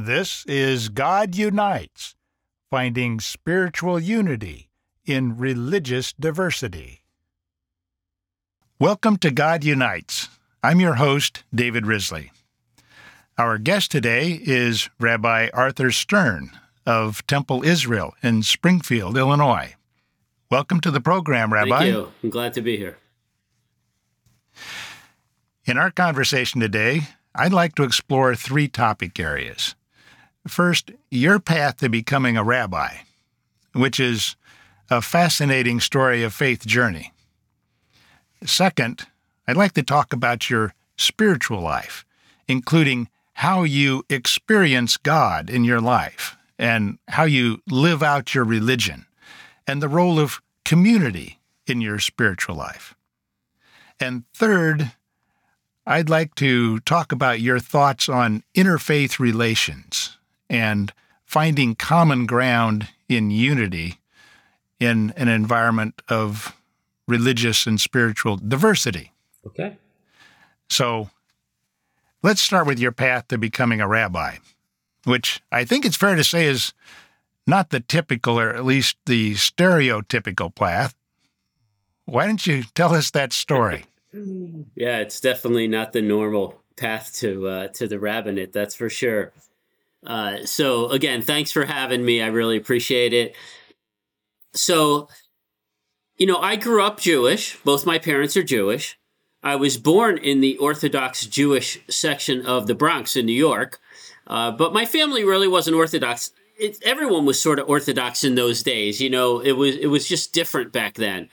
This is God Unites, finding spiritual unity in religious diversity. Welcome to God Unites. I'm your host, David Risley. Our guest today is Rabbi Arthur Stern of Temple Israel in Springfield, Illinois. Welcome to the program, Rabbi. Thank you. I'm glad to be here. In our conversation today, I'd like to explore three topic areas. First, your path to becoming a rabbi, which is a fascinating story of faith journey. Second, I'd like to talk about your spiritual life, including how you experience God in your life and how you live out your religion, and the role of community in your spiritual life. And third, I'd like to talk about your thoughts on interfaith relations and finding common ground in unity in an environment of religious and spiritual diversity. Okay. So let's start with your path to becoming a rabbi, which I think it's fair to say is not the typical or at least the stereotypical path. Why don't you tell us that story? Yeah, it's definitely not the normal path to uh, to the rabbinate. That's for sure. Uh, so again, thanks for having me. I really appreciate it. So, you know, I grew up Jewish. Both my parents are Jewish. I was born in the Orthodox Jewish section of the Bronx in New York, uh, but my family really wasn't Orthodox. It, everyone was sort of Orthodox in those days. You know, it was it was just different back then.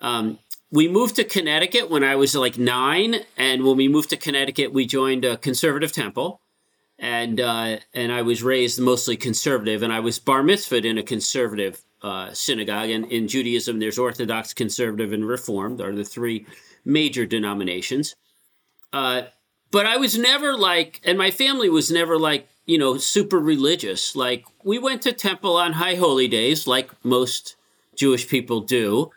Um, we moved to Connecticut when I was like nine, and when we moved to Connecticut, we joined a conservative temple, and uh, and I was raised mostly conservative, and I was bar mitzvahed in a conservative uh, synagogue. And in Judaism, there's Orthodox, Conservative, and Reformed are the three major denominations. Uh, but I was never like, and my family was never like, you know, super religious. Like we went to temple on high holy days, like most Jewish people do.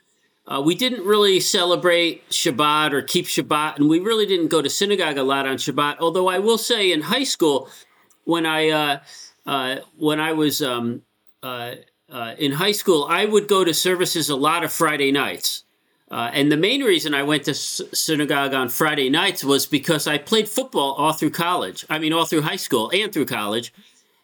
Uh, we didn't really celebrate Shabbat or keep Shabbat, and we really didn't go to synagogue a lot on Shabbat. Although I will say, in high school, when I uh, uh, when I was um, uh, uh, in high school, I would go to services a lot of Friday nights. Uh, and the main reason I went to synagogue on Friday nights was because I played football all through college. I mean, all through high school and through college.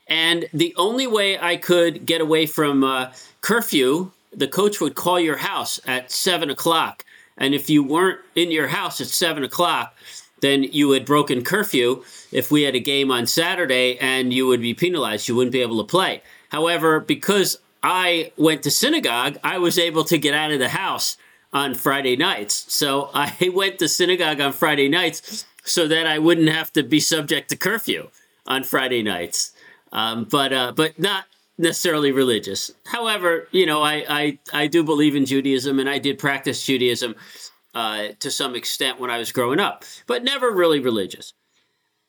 And the only way I could get away from curfew the coach would call your house at seven o'clock. And if you weren't in your house at seven o'clock, then you had broken curfew if we had a game on Saturday and you would be penalized. You wouldn't be able to play. However, because I went to synagogue, I was able to get out of the house on Friday nights. So I went to synagogue on Friday nights so that I wouldn't have to be subject to curfew on Friday nights. Um, but uh, but not necessarily religious. However, you know, I, I, I do believe in Judaism and I did practice Judaism uh, to some extent when I was growing up, but never really religious.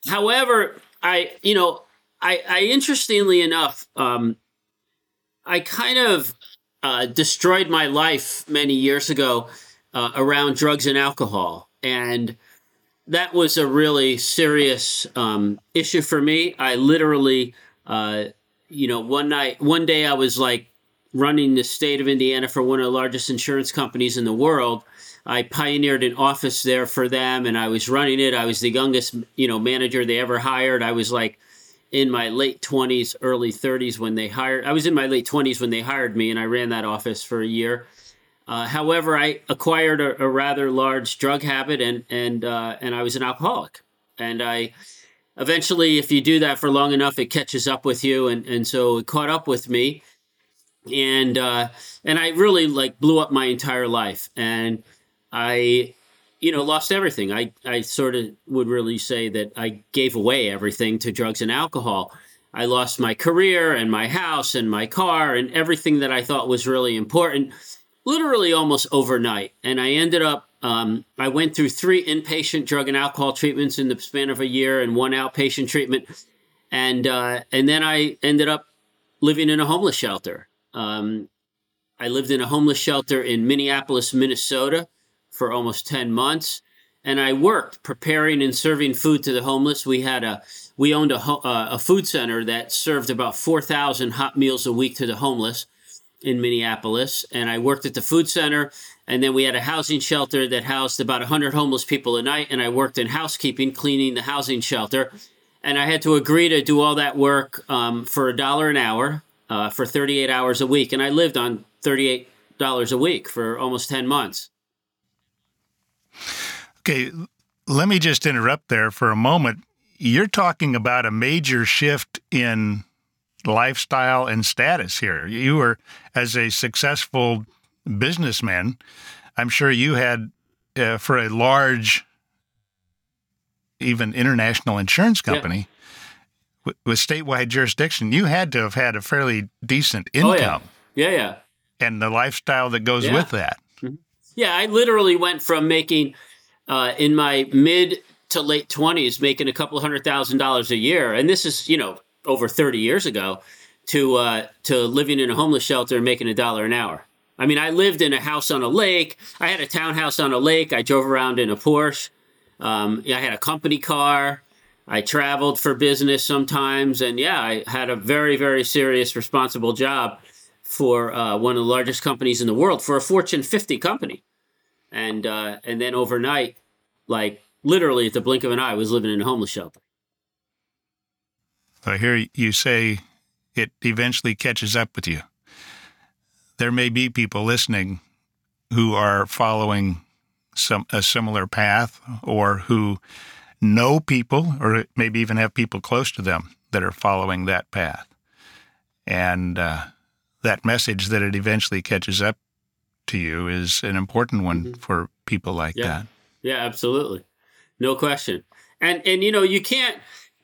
However, I, you know, I, I interestingly enough, um, I kind of uh, destroyed my life many years ago uh, around drugs and alcohol. And that was a really serious um, issue for me. I literally uh, you know, one night, one day I was like running the state of Indiana for one of the largest insurance companies in the world. I pioneered an office there for them and I was running it. I was the youngest, you know, manager they ever hired. I was like in my late 20s, early 30s when they hired. I was in my late 20s when they hired me and I ran that office for a year. Uh, however, I acquired a, a, rather large drug habit and and uh, and I was an alcoholic. And I eventually, if you do that for long enough, it catches up with you. And, and so it caught up with me. And, uh, and I really like blew up my entire life. And I, you know, lost everything. I, I sort of would really say that I gave away everything to drugs and alcohol. I lost my career and my house and my car and everything that I thought was really important, literally almost overnight. And I ended up um, I went through three inpatient drug and alcohol treatments in the span of a year and one outpatient treatment. And, uh, and then I ended up living in a homeless shelter. Um, I lived in a homeless shelter in Minneapolis, Minnesota for almost 10 months. And I worked preparing and serving food to the homeless. We had a, we owned a, uh, a food center that served about 4,000 hot meals a week to the homeless in Minneapolis. And I worked at the food center. And then we had a housing shelter that housed about 100 homeless people a night. And I worked in housekeeping, cleaning the housing shelter. And I had to agree to do all that work um, for a dollar an hour uh, for 38 hours a week. And I lived on $38 a week for almost 10 months. Okay, let me just interrupt there for a moment. You're talking about a major shift in lifestyle and status here. You were, as a successful businessman, I'm sure you had, uh, for a large, even international insurance company, yeah. with, with statewide jurisdiction, you had to have had a fairly decent income. Oh, yeah. yeah, yeah. And the lifestyle that goes yeah. with that. Mm-hmm. Yeah, I literally went from making uh, in my mid to late 20s making a couple hundred thousand dollars a year and this is you know over 30 years ago to uh, to living in a homeless shelter and making a dollar an hour i mean i lived in a house on a lake. I had a townhouse on a lake. I drove around in a porsche. Um, i had a company car. I traveled for business sometimes. And yeah i had a very very serious responsible job for uh, one of the largest companies in the world for a fortune 50 company. And uh, and then overnight, like literally at the blink of an eye, I was living in a homeless shelter. I hear you say it eventually catches up with you. There may be people listening who are following some a similar path, or who know people, or maybe even have people close to them that are following that path, and uh, that message that it eventually catches up to you is an important one mm-hmm. for people like yeah. that. Yeah, absolutely. No question. And and you know, you can't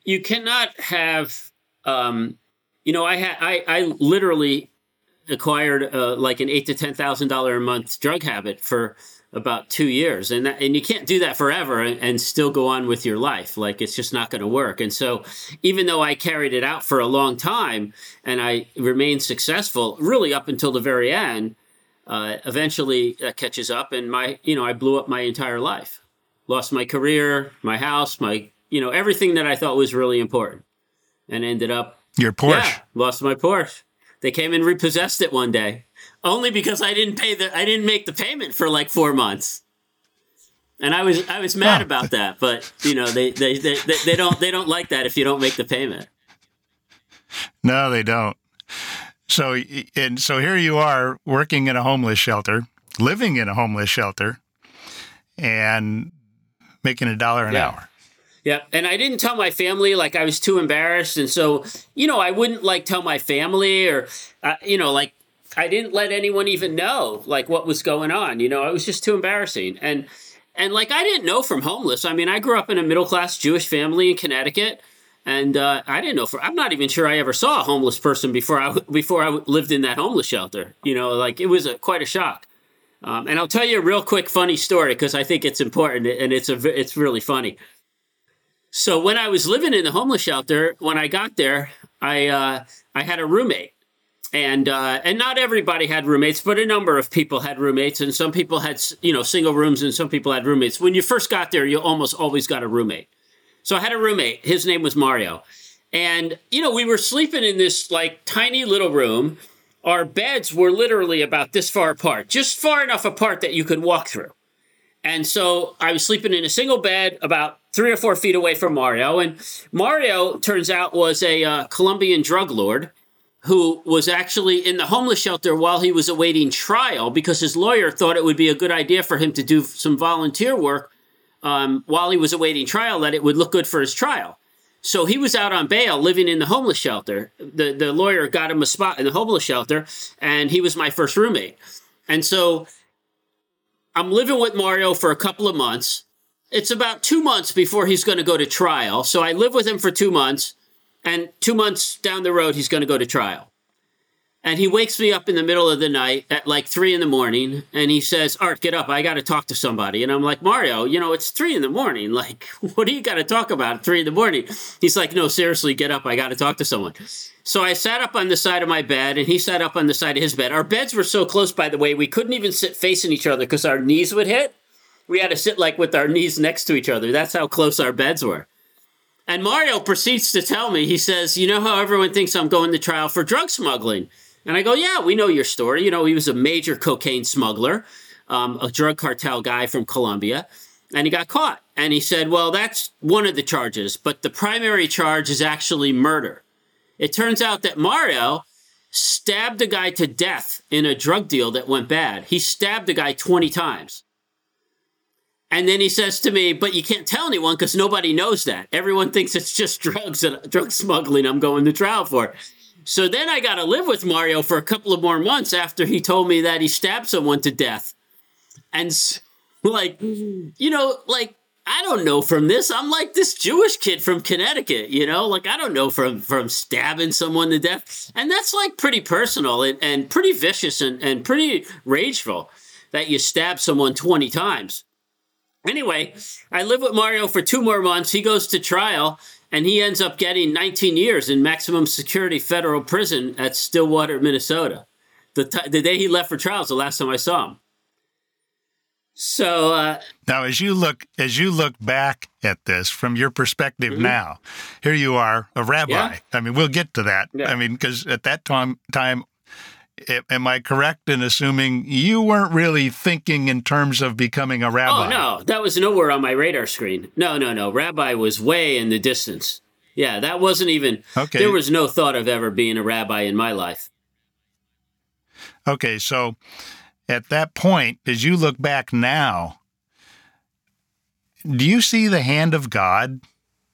you cannot have um you know, I had I I literally acquired uh, like an 8 to 10,000 dollar a month drug habit for about 2 years. And that, and you can't do that forever and, and still go on with your life. Like it's just not going to work. And so even though I carried it out for a long time and I remained successful really up until the very end uh, eventually that catches up and my you know i blew up my entire life. Lost my career my house my you know everything that i thought was really important and ended up your porsche. Yeah, lost my porsche they came and repossessed it one day only because i didn't pay the i didn't make the payment for like four months and i was i was mad about that but you know they, they they, they they don't they don't like that if you don't make the payment no they don't so and so here you are working in a homeless shelter, living in a homeless shelter, and making a dollar an yeah. hour. Yeah, and I didn't tell my family like I was too embarrassed, and so you know I wouldn't like tell my family or uh, you know like I didn't let anyone even know like what was going on. You know, it was just too embarrassing, and and like I didn't know from homeless. I mean, I grew up in a middle class Jewish family in Connecticut. And uh, I didn't know for I'm not even sure I ever saw a homeless person before I before I lived in that homeless shelter. You know, like it was a, quite a shock. Um, and I'll tell you a real quick funny story because I think it's important and it's a it's really funny. So when I was living in the homeless shelter, when I got there, I uh, I had a roommate, and uh, and not everybody had roommates, but a number of people had roommates, and some people had you know single rooms, and some people had roommates. When you first got there, you almost always got a roommate. So I had a roommate. His name was Mario. And, you know, we were sleeping in this like tiny little room. Our beds were literally about this far apart, just far enough apart that you could walk through. And so I was sleeping in a single bed about three or four feet away from Mario. And Mario, turns out, was a uh, Colombian drug lord who was actually in the homeless shelter while he was awaiting trial because his lawyer thought it would be a good idea for him to do some volunteer work um, while he was awaiting trial that it would look good for his trial. So he was out on bail living in the homeless shelter. The, the lawyer got him a spot in the homeless shelter, and he was my first roommate. And so I'm living with Mario for a couple of months. It's about two months before he's going to go to trial. So I live with him for two months, and two months down the road, he's going to go to trial. And he wakes me up in the middle of the night at like three in the morning and he says, Art, get up. I got to talk to somebody. And I'm like, Mario, you know, it's three in the morning. Like, what do you got to talk about at three in the morning? He's like, no, seriously, get up. I got to talk to someone. So I sat up on the side of my bed and he sat up on the side of his bed. Our beds were so close, by the way, we couldn't even sit facing each other because our knees would hit. We had to sit like with our knees next to each other. That's how close our beds were. And Mario proceeds to tell me, he says, You know how everyone thinks I'm going to trial for drug smuggling? And I go, Yeah, we know your story. You know, he was a major cocaine smuggler, um, a drug cartel guy from Colombia, and he got caught. And he said, Well, that's one of the charges, but the primary charge is actually murder. It turns out that Mario stabbed a guy to death in a drug deal that went bad. He stabbed a guy 20 times. And then he says to me, "But you can't tell anyone because nobody knows that. Everyone thinks it's just drugs and drug smuggling. I'm going to trial for." So then I got to live with Mario for a couple of more months after he told me that he stabbed someone to death. And like, you know, like I don't know from this. I'm like this Jewish kid from Connecticut, you know, like I don't know from from stabbing someone to death, and that's like pretty personal and, and pretty vicious and, and pretty rageful that you stab someone 20 times. Anyway, I live with Mario for two more months. He goes to trial and he ends up getting 19 years in maximum security federal prison at Stillwater, Minnesota. The, t- the day he left for trial is the last time I saw him. So uh, now, as you look as you look back at this from your perspective mm-hmm. now, here you are, a rabbi. Yeah. I mean, we'll get to that. Yeah. I mean, because at that time, time am I correct in assuming you weren't really thinking in terms of becoming a rabbi? Oh, no. That was nowhere on my radar screen. No, no, no. Rabbi was way in the distance. Yeah, that wasn't even, okay. there was no thought of ever being a rabbi in my life. Okay, so at that point, as you look back now, do you see the hand of God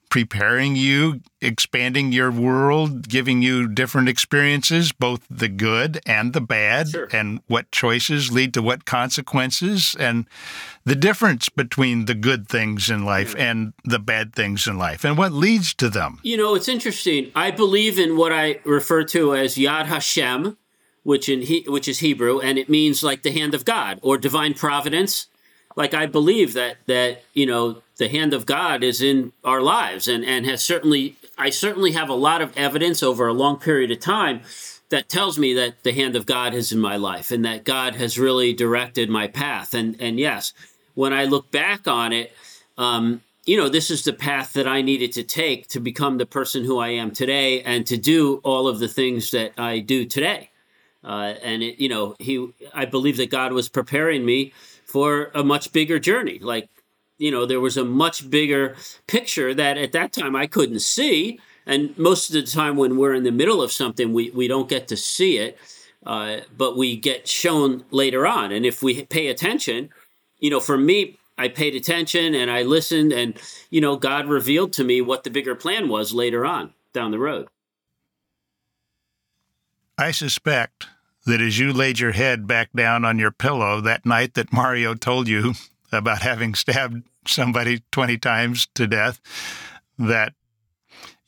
preparing you, expanding your world, giving you different experiences, both the good and the bad, sure. and what choices lead to what consequences, and the difference between the good things in life yeah. and the bad things in life, and what leads to them. You know, it's interesting. I believe in what I refer to as Yad Hashem, which in he, which is Hebrew, and it means like the hand of God or divine providence. Like I believe that that you know the hand of God is in our lives and, and has certainly, I certainly have a lot of evidence over a long period of time that tells me that the hand of God is in my life and that God has really directed my path. And, and yes, when I look back on it, um, you know, this is the path that I needed to take to become the person who I am today and to do all of the things that I do today. Uh, and it, you know, he, I believe that God was preparing me for a much bigger journey. Like you know, there was a much bigger picture that at that time I couldn't see. And most of the time, when we're in the middle of something, we, we don't get to see it, uh, but we get shown later on. And if we pay attention, you know, for me, I paid attention and I listened, and, you know, God revealed to me what the bigger plan was later on down the road. I suspect that as you laid your head back down on your pillow that night that Mario told you about having stabbed somebody 20 times to death, that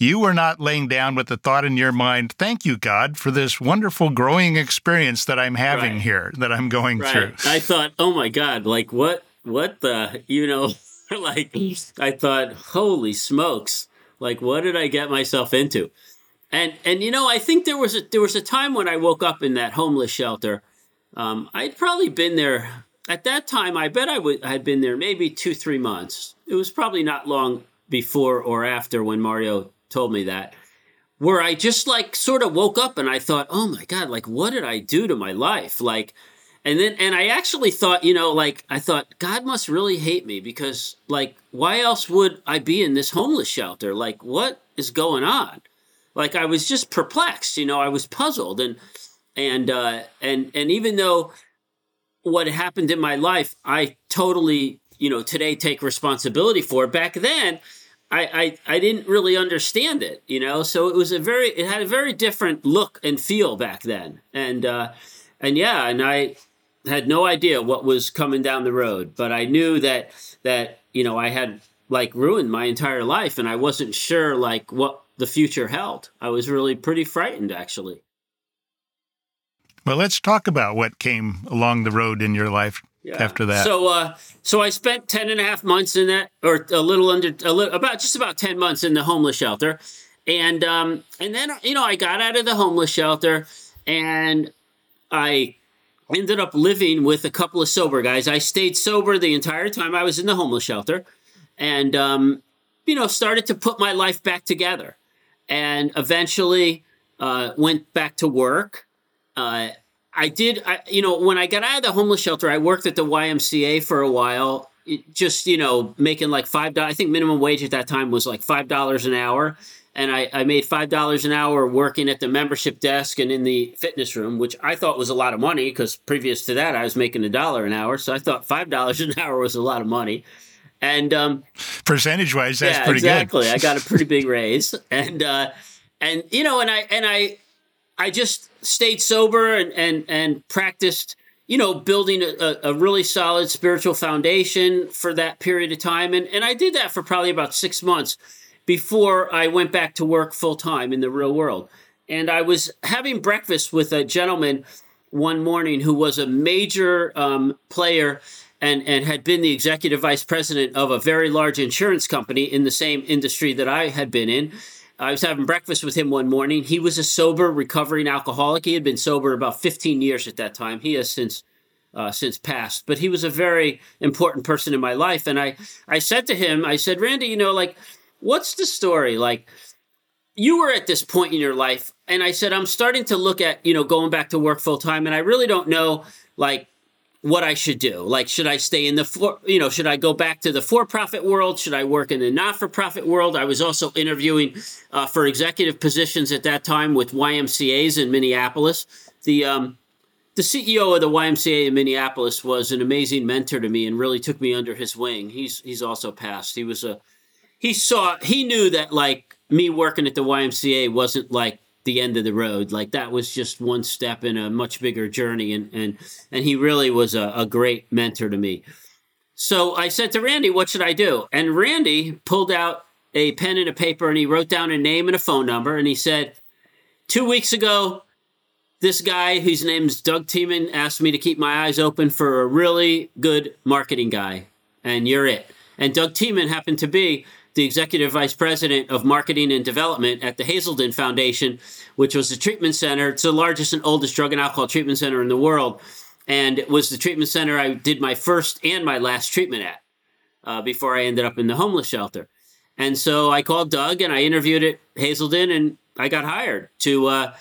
you were not laying down with the thought in your mind, thank you, God, for this wonderful growing experience that I'm having right. here, that I'm going right. through. I thought, oh my God, like what, what the, you know, like I thought, holy smokes, like what did I get myself into? And, and you know, I think there was a, there was a time when I woke up in that homeless shelter. Um, I'd probably been there at that time, I bet I had been there maybe two, three months. It was probably not long before or after when Mario told me that, where I just like sort of woke up and I thought, oh my God, like what did I do to my life? Like, and then, and I actually thought, you know, like I thought God must really hate me because, like, why else would I be in this homeless shelter? Like, what is going on? Like, I was just perplexed, you know, I was puzzled and, and, uh, and, and even though what happened in my life, I totally, you know, today take responsibility for. Back then, I, I, I didn't really understand it, you know. So it was a very, it had a very different look and feel back then, and uh, and yeah, and I had no idea what was coming down the road, but I knew that that you know I had like ruined my entire life, and I wasn't sure like what the future held. I was really pretty frightened, actually. Well, let's talk about what came along the road in your life yeah. after that. So, uh, so I spent 10 and a half months in that, or a little under, a little, about just about 10 months in the homeless shelter. And, um, and then, you know, I got out of the homeless shelter and I ended up living with a couple of sober guys. I stayed sober the entire time I was in the homeless shelter. And, um, you know, started to put my life back together and eventually uh, went back to work. Uh, I did, I, you know, when I got out of the homeless shelter, I worked at the YMCA for a while, just, you know, making like $5. I think minimum wage at that time was like $5 an hour. And I, I made $5 an hour working at the membership desk and in the fitness room, which I thought was a lot of money because previous to that, I was making a dollar an hour. So I thought $5 an hour was a lot of money. And um, percentage wise, that's yeah, pretty exactly. good. I got a pretty big raise. And, uh, and, you know, and I, and I, I just stayed sober and and and practiced, you know, building a, a really solid spiritual foundation for that period of time. And and I did that for probably about six months before I went back to work full time in the real world. And I was having breakfast with a gentleman one morning who was a major um, player and, and had been the executive vice president of a very large insurance company in the same industry that I had been in. I was having breakfast with him one morning. He was a sober, recovering alcoholic. He had been sober about 15 years at that time. He has since uh, since passed, but he was a very important person in my life. And I I said to him, I said, Randy, you know, like, what's the story? Like, you were at this point in your life, and I said, I'm starting to look at you know going back to work full time, and I really don't know like what I should do. Like, should I stay in the for, you know, should I go back to the for-profit world? Should I work in the not-for-profit world? I was also interviewing uh, for executive positions at that time with YMCA's in Minneapolis. The um, the CEO of the YMCA in Minneapolis was an amazing mentor to me and really took me under his wing. He's he's also passed. He was a he saw he knew that like me working at the YMCA wasn't like the end of the road. Like that was just one step in a much bigger journey, and and and he really was a, a great mentor to me. So I said to Randy, "What should I do?" And Randy pulled out a pen and a paper, and he wrote down a name and a phone number, and he said, two weeks ago." This guy, whose name's Doug Tiemann, asked me to keep my eyes open for a really good marketing guy, and you're it. And Doug Tiemann happened to be the executive vice president of marketing and development at the Hazelden Foundation, which was the treatment center. It's the largest and oldest drug and alcohol treatment center in the world. And it was the treatment center I did my first and my last treatment at uh, before I ended up in the homeless shelter. And so I called Doug and I interviewed at Hazelden and I got hired to uh,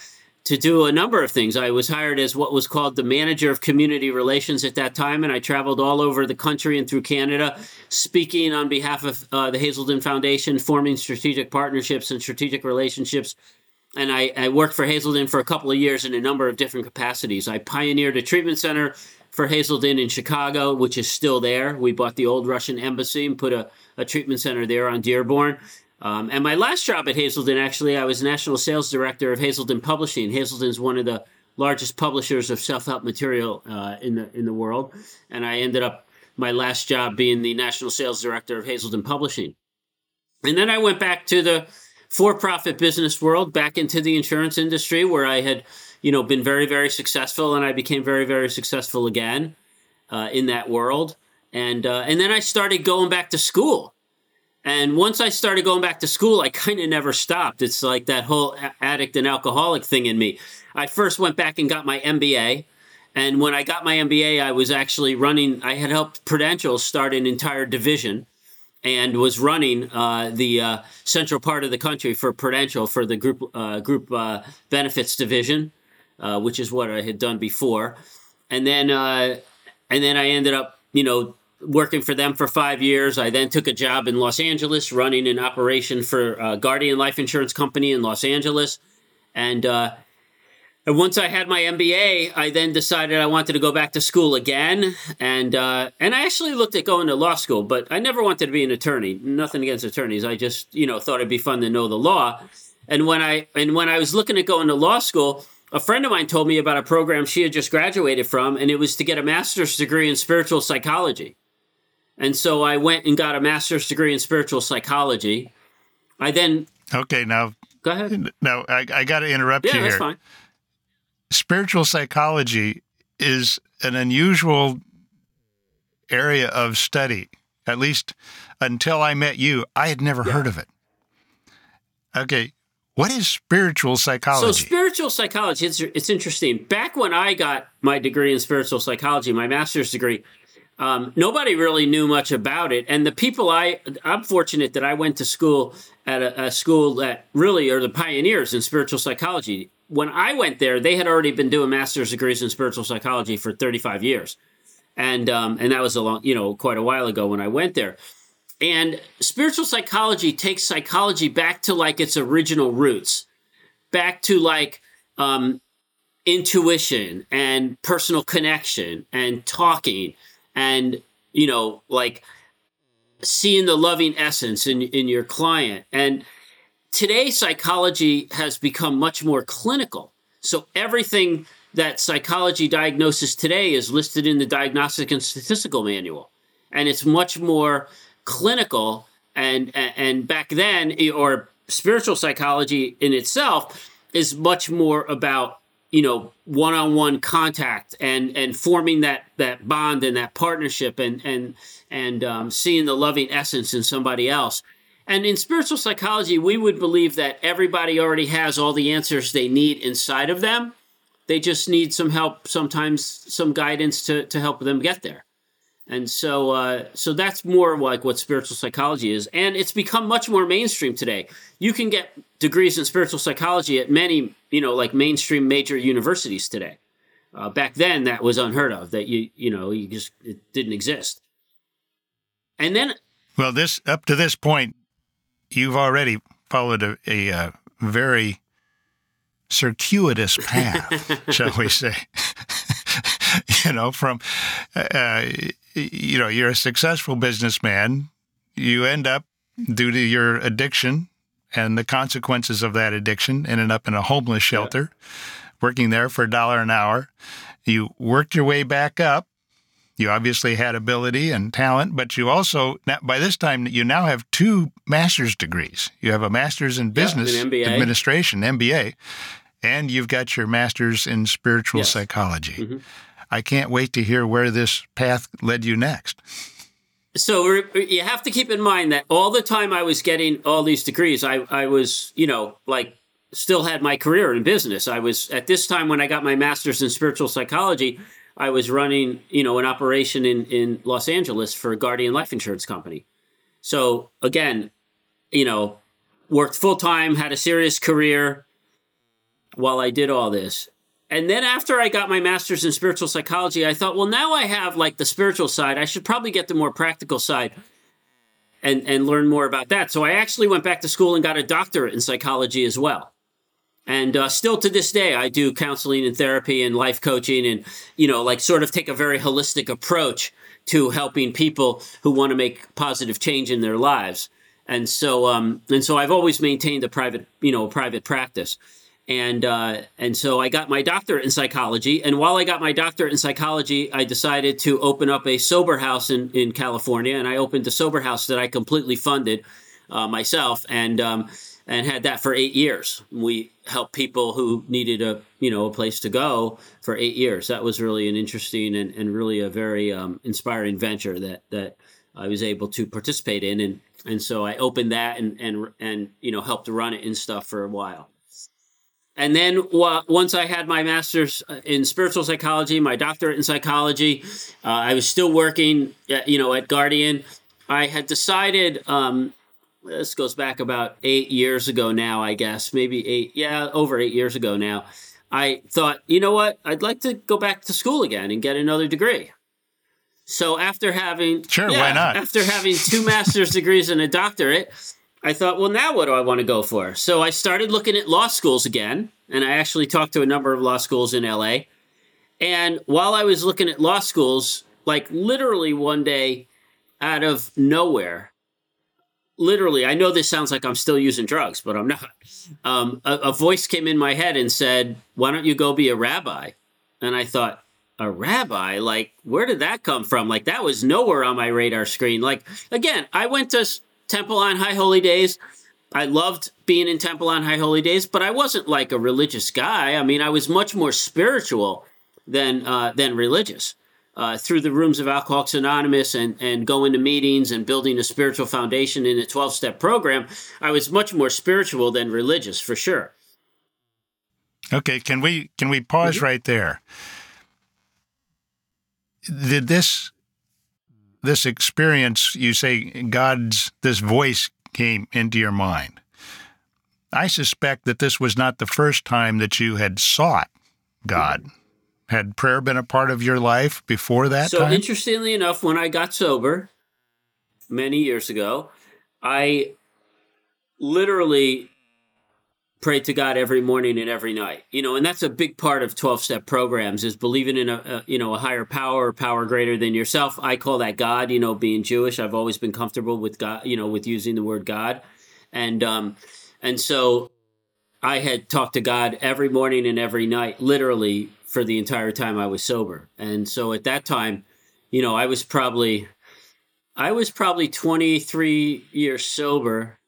to do a number of things. I was hired as what was called the manager of community relations at that time, and I traveled all over the country and through Canada, speaking on behalf of uh, the Hazelden Foundation, forming strategic partnerships and strategic relationships. And I, I worked for Hazelden for a couple of years in a number of different capacities. I pioneered a treatment center for Hazelden in Chicago, which is still there. We bought the old Russian embassy and put a, a treatment center there on Dearborn. Um, and my last job at Hazelden, actually, I was national sales director of Hazelden Publishing. Hazelden is one of the largest publishers of self-help material uh, in the in the world, and I ended up my last job being the national sales director of Hazelden Publishing. And then I went back to the for-profit business world, back into the insurance industry, where I had, you know, been very very successful, and I became very very successful again uh, in that world. And uh, and then I started going back to school and once I started going back to school, I kind of never stopped. It's like that whole addict and alcoholic thing in me. I first went back and got my MBA. And when I got my MBA, I was actually running, I had helped Prudential start an entire division and was running uh, the uh, central part of the country for Prudential for the group, uh, group uh, benefits division, uh, which is what I had done before. And then, uh, and then I ended up, you know, working for them for five years. I then took a job in Los Angeles running an operation for uh, Guardian Life Insurance Company in Los Angeles. And, uh, and once I had my MBA, I then decided I wanted to go back to school again. And, uh, and I actually looked at going to law school, but I never wanted to be an attorney. Nothing against attorneys. I just, you know, thought it'd be fun to know the law. And when I, and when I was looking at going to law school, a friend of mine told me about a program she had just graduated from, and it was to get a master's degree in spiritual psychology. And so I went and got a master's degree in spiritual psychology. I then. Okay, now. Go ahead. Now, I, I got to interrupt yeah, you here. That's fine. Spiritual psychology is an unusual area of study. At least until I met you, I had never yeah. heard of it. Okay, what is spiritual psychology? So spiritual psychology, it's, it's interesting. Back when I got my degree in spiritual psychology, my master's degree, um, nobody really knew much about it. And the people I, I'm fortunate that I went to school at a, a, school that really are the pioneers in spiritual psychology. When I went there, they had already been doing master's degrees in spiritual psychology for 35 years. And, um, and that was a long, you know, quite a while ago when I went there. And spiritual psychology takes psychology back to like its original roots, back to like um, intuition and personal connection and talking and you know like seeing the loving essence in in your client. And today psychology has become much more clinical. So everything that psychology diagnosis today is listed in the diagnostic and statistical manual. And it's much more clinical and and back then or spiritual psychology in itself is much more about you know one-on-one contact and and forming that that bond and that partnership and and and um, seeing the loving essence in somebody else. And in spiritual psychology we would believe that everybody already has all the answers they need inside of them. They just need some help sometimes some guidance to to help them get there and so, uh, so that's more like what spiritual psychology is, and it's become much more mainstream today. You can get degrees in spiritual psychology at many, you know, like mainstream major universities today. Uh, back then, that was unheard of. That you, you know, you just it didn't exist. And then, well, this up to this point, you've already followed a, a, uh, very circuitous path, shall we say? you know, from uh, you know, you're a successful businessman. You end up, due to your addiction and the consequences of that addiction, ended up in a homeless shelter, yeah. working there for a dollar an hour. You worked your way back up. You obviously had ability and talent, but you also, by this time, you now have two master's degrees. You have a master's in business yeah, administration, MBA, and you've got your master's in spiritual yes. psychology. Mm-hmm. I can't wait to hear where this path led you next. So you have to keep in mind that all the time I was getting all these degrees, I, I was, you know, like still had my career in business. I was at this time when I got my master's in spiritual psychology, I was running, you know, an operation in, in Los Angeles for a Guardian Life Insurance Company. So again, you know, worked full time, had a serious career while I did all this and then after I got my master's in spiritual psychology, I thought, well, now I have like the spiritual side. I should probably get the more practical side and and learn more about that. So I actually went back to school and got a doctorate in psychology as well. And uh, still to this day, I do counseling and therapy and life coaching, and you know, like sort of take a very holistic approach to helping people who want to make positive change in their lives. And so, um, and so, I've always maintained a private, you know, private practice and uh, and so I got my doctorate in psychology. And while I got my doctorate in psychology, I decided to open up a sober house in in California, and I opened a sober house that I completely funded uh, myself, and um, and had that for eight years. We helped people who needed a you know a place to go for eight years. That was really an interesting and, and really a very um, inspiring venture that that I was able to participate in, and and so I opened that and and and you know helped run it and stuff for a while. And then uh, once I had my master's uh, in spiritual psychology, my doctorate in psychology, uh, I was still working, at, you know, at Guardian. I had decided. Um, this goes back about eight years ago now, I guess, maybe eight, yeah, over eight years ago now. I thought, you know what, I'd like to go back to school again and get another degree. So after having, sure, yeah, why not? After having two master's degrees and a doctorate, I thought, well, now what do I want to go for? So I started looking at law schools again, and I actually talked to a number of law schools in LA. And while I was looking at law schools, like literally one day out of nowhere, literally, I know this sounds like I'm still using drugs, but I'm not. Um, a, a voice came in my head and said, Why don't you go be a rabbi? And I thought, a rabbi like where did that come from like that was nowhere on my radar screen like again i went to Temple on High Holy Days. I loved being in Temple on High Holy Days, but I wasn't like a religious guy. I mean, I was much more spiritual than uh, than religious. Uh, through the rooms of Alcoholics Anonymous and, and going to meetings and building a spiritual foundation in a 12 step program, I was much more spiritual than religious for sure. Okay, can we can we pause mm-hmm. right there? Did this this experience, you say God's, this voice came into your mind. I suspect that this was not the first time that you had sought God. Had prayer been a part of your life before that so time? interestingly enough, when I got sober many years ago, I literally prayed to God every morning and every night. You know, and that's a big part of 12-step programs is believing in a, a you know, a higher power, power greater than yourself. I call that God, you know, being Jewish, I've always been comfortable with God, you know, with using the word God. And um and so I had talked to God every morning and every night, literally for the entire time I was sober. And so at that time, you know, I was probably I was probably 23 years sober.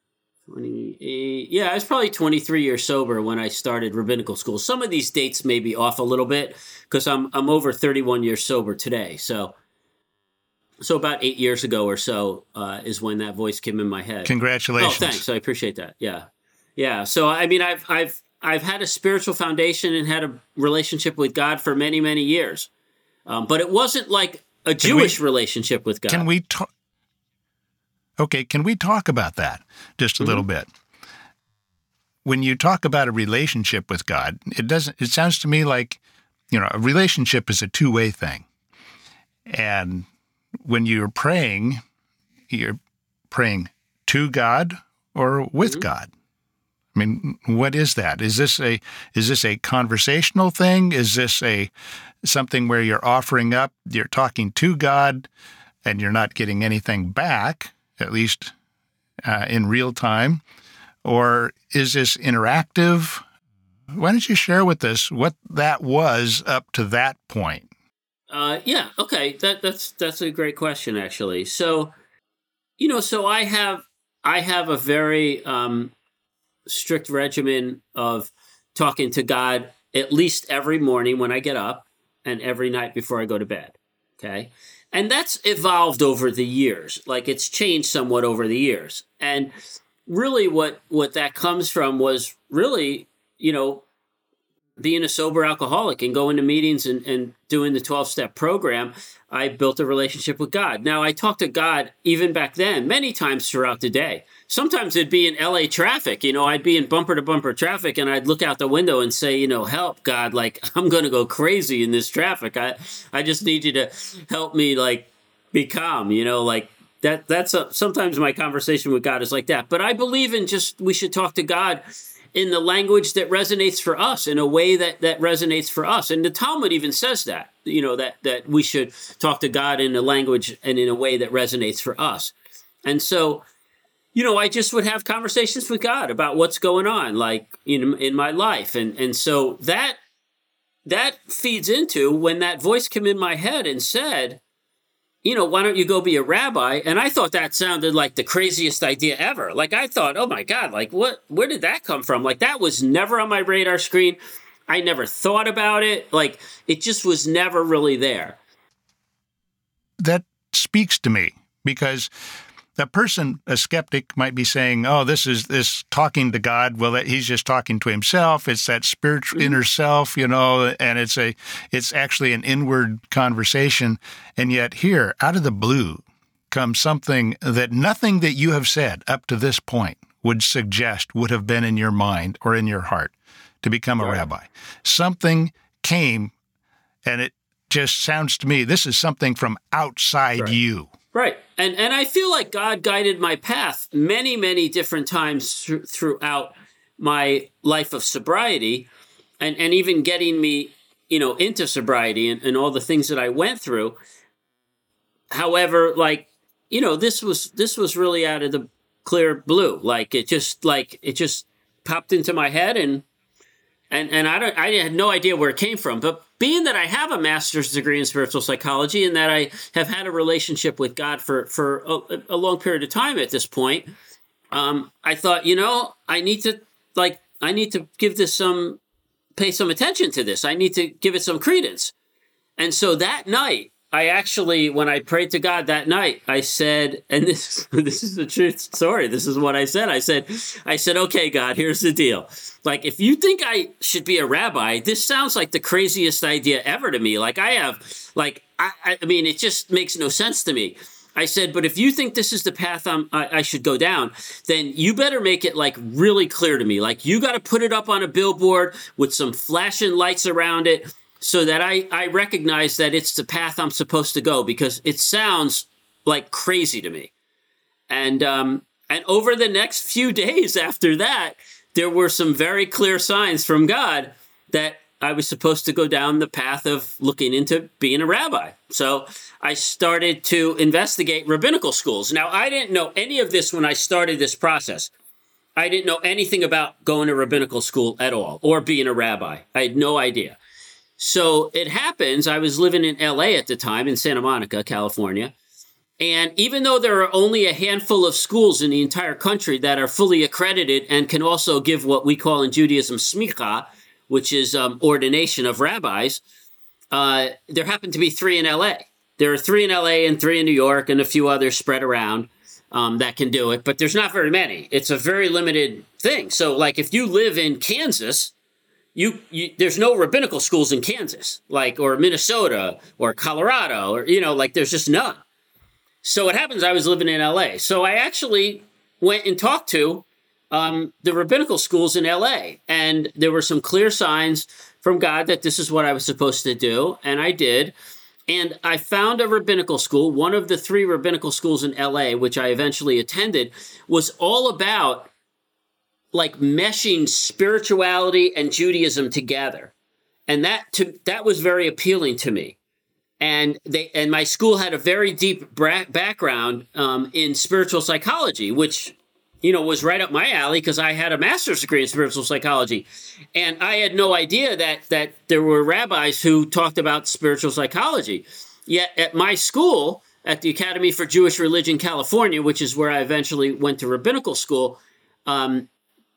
28 yeah i was probably 23 years sober when i started rabbinical school. Some of these dates may be off a little bit because i'm i'm over 31 years sober today. So so about eight years ago or so uh, is when that voice came in my head. Congratulations. oh thanks. I appreciate that. Yeah. Yeah. So i mean i've i've i've had a spiritual foundation and had a relationship with god for many many years. Um, but it wasn't like a Can we- jewish relationship with god. Can we talk? Okay, can we talk about that just a mm-hmm. little bit? When you talk about a relationship with God, it doesn't. It sounds to me like, you know, a relationship is a two-way thing, and when you're praying, you're praying to God or with mm-hmm. God. I mean, what is that? Is this a is this a conversational thing? Is this a something where you're offering up, you're talking to God, and you're not getting anything back, at least uh, in real time? Or is this interactive? Why don't you share with us what that was up to that point? Uh, yeah. Okay. That that's that's a great question, actually. So, you know, so I have I have a very um, strict regimen of talking to God at least every morning when I get up and every night before I go to bed. Okay. And that's evolved over the years. Like it's changed somewhat over the years. And really what what that comes from was really, you know, being a sober alcoholic and going to meetings and, and doing the 12 step program, I built a relationship with God. Now, I talked to God even back then many times throughout the day. Sometimes it'd be in LA traffic, you know, I'd be in bumper to bumper traffic and I'd look out the window and say, you know, help God, like I'm going to go crazy in this traffic. I, I just need you to help me, like, be calm, you know, like that. That's a, sometimes my conversation with God is like that. But I believe in just we should talk to God in the language that resonates for us in a way that that resonates for us. And the talmud even says that you know that that we should talk to god in a language and in a way that resonates for us. And so you know i just would have conversations with god about what's going on like in in my life. And and so that that feeds into when that voice came in my head and said you know, why don't you go be a rabbi? And I thought that sounded like the craziest idea ever. Like I thought, oh my God, like what where did that come from? Like that was never on my radar screen. I never thought about it. Like it just was never really there. That speaks to me because a person, a skeptic, might be saying, "Oh, this is this talking to God. Well, that he's just talking to himself. It's that spiritual Mm-hmm. inner self, you know, and it's a, it's actually an inward conversation. And yet, here, out of the blue, comes something that nothing that you have said up to this point would suggest would have been in your mind or in your heart to become a Right. rabbi. Something came, and it just sounds to me this is something from outside Right. you. Right. And and I feel like God guided my path many, many different times thr- throughout my life of sobriety and, and even getting me, you know, into sobriety and, and all the things that I went through. However, like, you know, this was this was really out of the clear blue. Like it just like it just popped into my head and and and I don't I had no idea where it came from. But being that I have a master's degree in spiritual psychology and that I have had a relationship with God for for a, a long period of time at this point, um, I thought, you know, I need to like I need to give this some pay some attention to this. I need to give it some credence. And so that night, I actually, when I prayed to God that night, I said, and this this is the truth story. This is what I said. I said, I said, okay, God, here's the deal. Like, if you think I should be a rabbi, this sounds like the craziest idea ever to me. Like, I have, like, I, I mean, it just makes no sense to me. I said, but if you think this is the path I, I should go down, then you better make it like really clear to me. Like you got to put it up on a billboard with some flashing lights around it so that I, I recognize that it's the path I'm supposed to go because it sounds like crazy to me. And, um, and over the next few days after that, there were some very clear signs from God that I was supposed to go down the path of looking into being a rabbi. So I started to investigate rabbinical schools. Now, I didn't know any of this when I started this process. I didn't know anything about going to rabbinical school at all or being a rabbi. I had no idea. So it happens, I was living in LA at the time in Santa Monica, California. And even though there are only a handful of schools in the entire country that are fully accredited and can also give what we call in Judaism smicha, which is um, ordination of rabbis, uh, there happen to be three in LA. There are three in LA and three in New York and a few others spread around um, that can do it, but there's not very many. It's a very limited thing. So, like, if you live in Kansas, you, you, there's no rabbinical schools in Kansas, like or Minnesota or Colorado or you know, like there's just none. So it happens I was living in LA. So I actually went and talked to um, the rabbinical schools in LA. And there were some clear signs from God that this is what I was supposed to do. And I did. And I found a rabbinical school. One of the three rabbinical schools in LA, which I eventually attended, was all about like meshing spirituality and Judaism together. And that to, that was very appealing to me. And they and my school had a very deep bra- background um, in spiritual psychology, which you know, was right up my alley because I had a master's degree in spiritual psychology. And I had no idea that that there were rabbis who talked about spiritual psychology. Yet at my school, at the Academy for Jewish Religion California, which is where I eventually went to rabbinical school, um,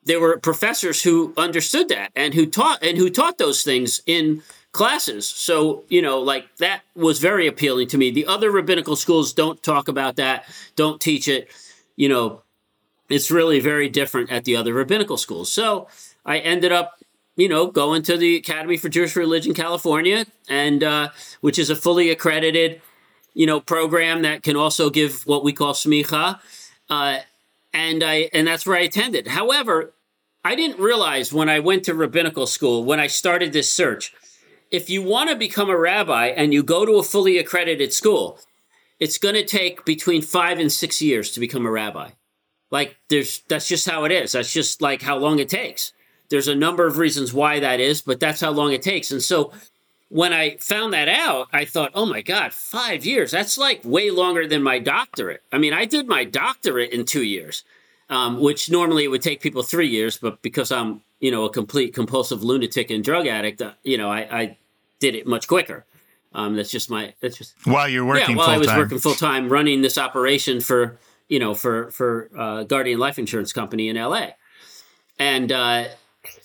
there were professors who understood that and who taught and who taught those things in classes. So, you know, like that was very appealing to me. The other rabbinical schools don't talk about that, don't teach it. You know, it's really very different at the other rabbinical schools. So I ended up, you know, going to the Academy for Jewish Religion California, and uh, which is a fully accredited, you know, program that can also give what we call smicha, uh, and I and that's where I attended. However, I didn't realize when I went to rabbinical school when I started this search, if you want to become a rabbi and you go to a fully accredited school, it's going to take between five and six years to become a rabbi. Like there's that's just how it is. That's just like how long it takes. There's a number of reasons why that is, but that's how long it takes. And so when I found that out, I thought, oh my God, five years. That's like way longer than my doctorate. I mean, I did my doctorate in two years, um, which normally it would take people three years, but because I'm, you know, a complete compulsive lunatic and drug addict, uh, you know, I, I, did it much quicker. Um, that's just my, that's just. While you're working Yeah, while full-time. I was working full time running this operation for you know, for for uh, Guardian Life Insurance Company in L.A. And uh,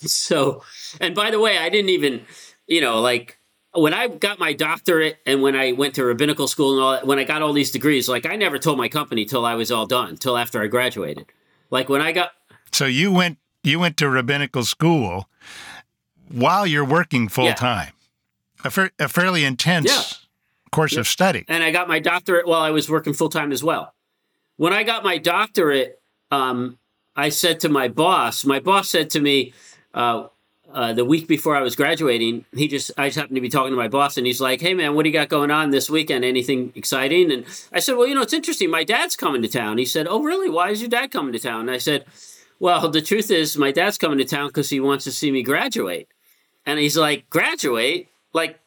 so, and by the way, I didn't even, you know, like when I got my doctorate and when I went to rabbinical school and all that, when I got all these degrees, like I never told my company till I was all done, till after I graduated. Like when I got, So you went you went to rabbinical school while you're working full Yeah. time. A, fa- a fairly intense Yeah. course of study. and I got my doctorate while I was working full time as well. When I got my doctorate, um, I said to my boss, my boss said to me uh, uh, the week before I was graduating, he just, I just happened to be talking to my boss and he's like, hey man, what do you got going on this weekend? Anything exciting? And I said, well, you know, it's interesting. My dad's coming to town. He said, oh, really? Why is your dad coming to town? And I said, well, the truth is, my dad's coming to town because he wants to see me graduate. And he's like, graduate? Like,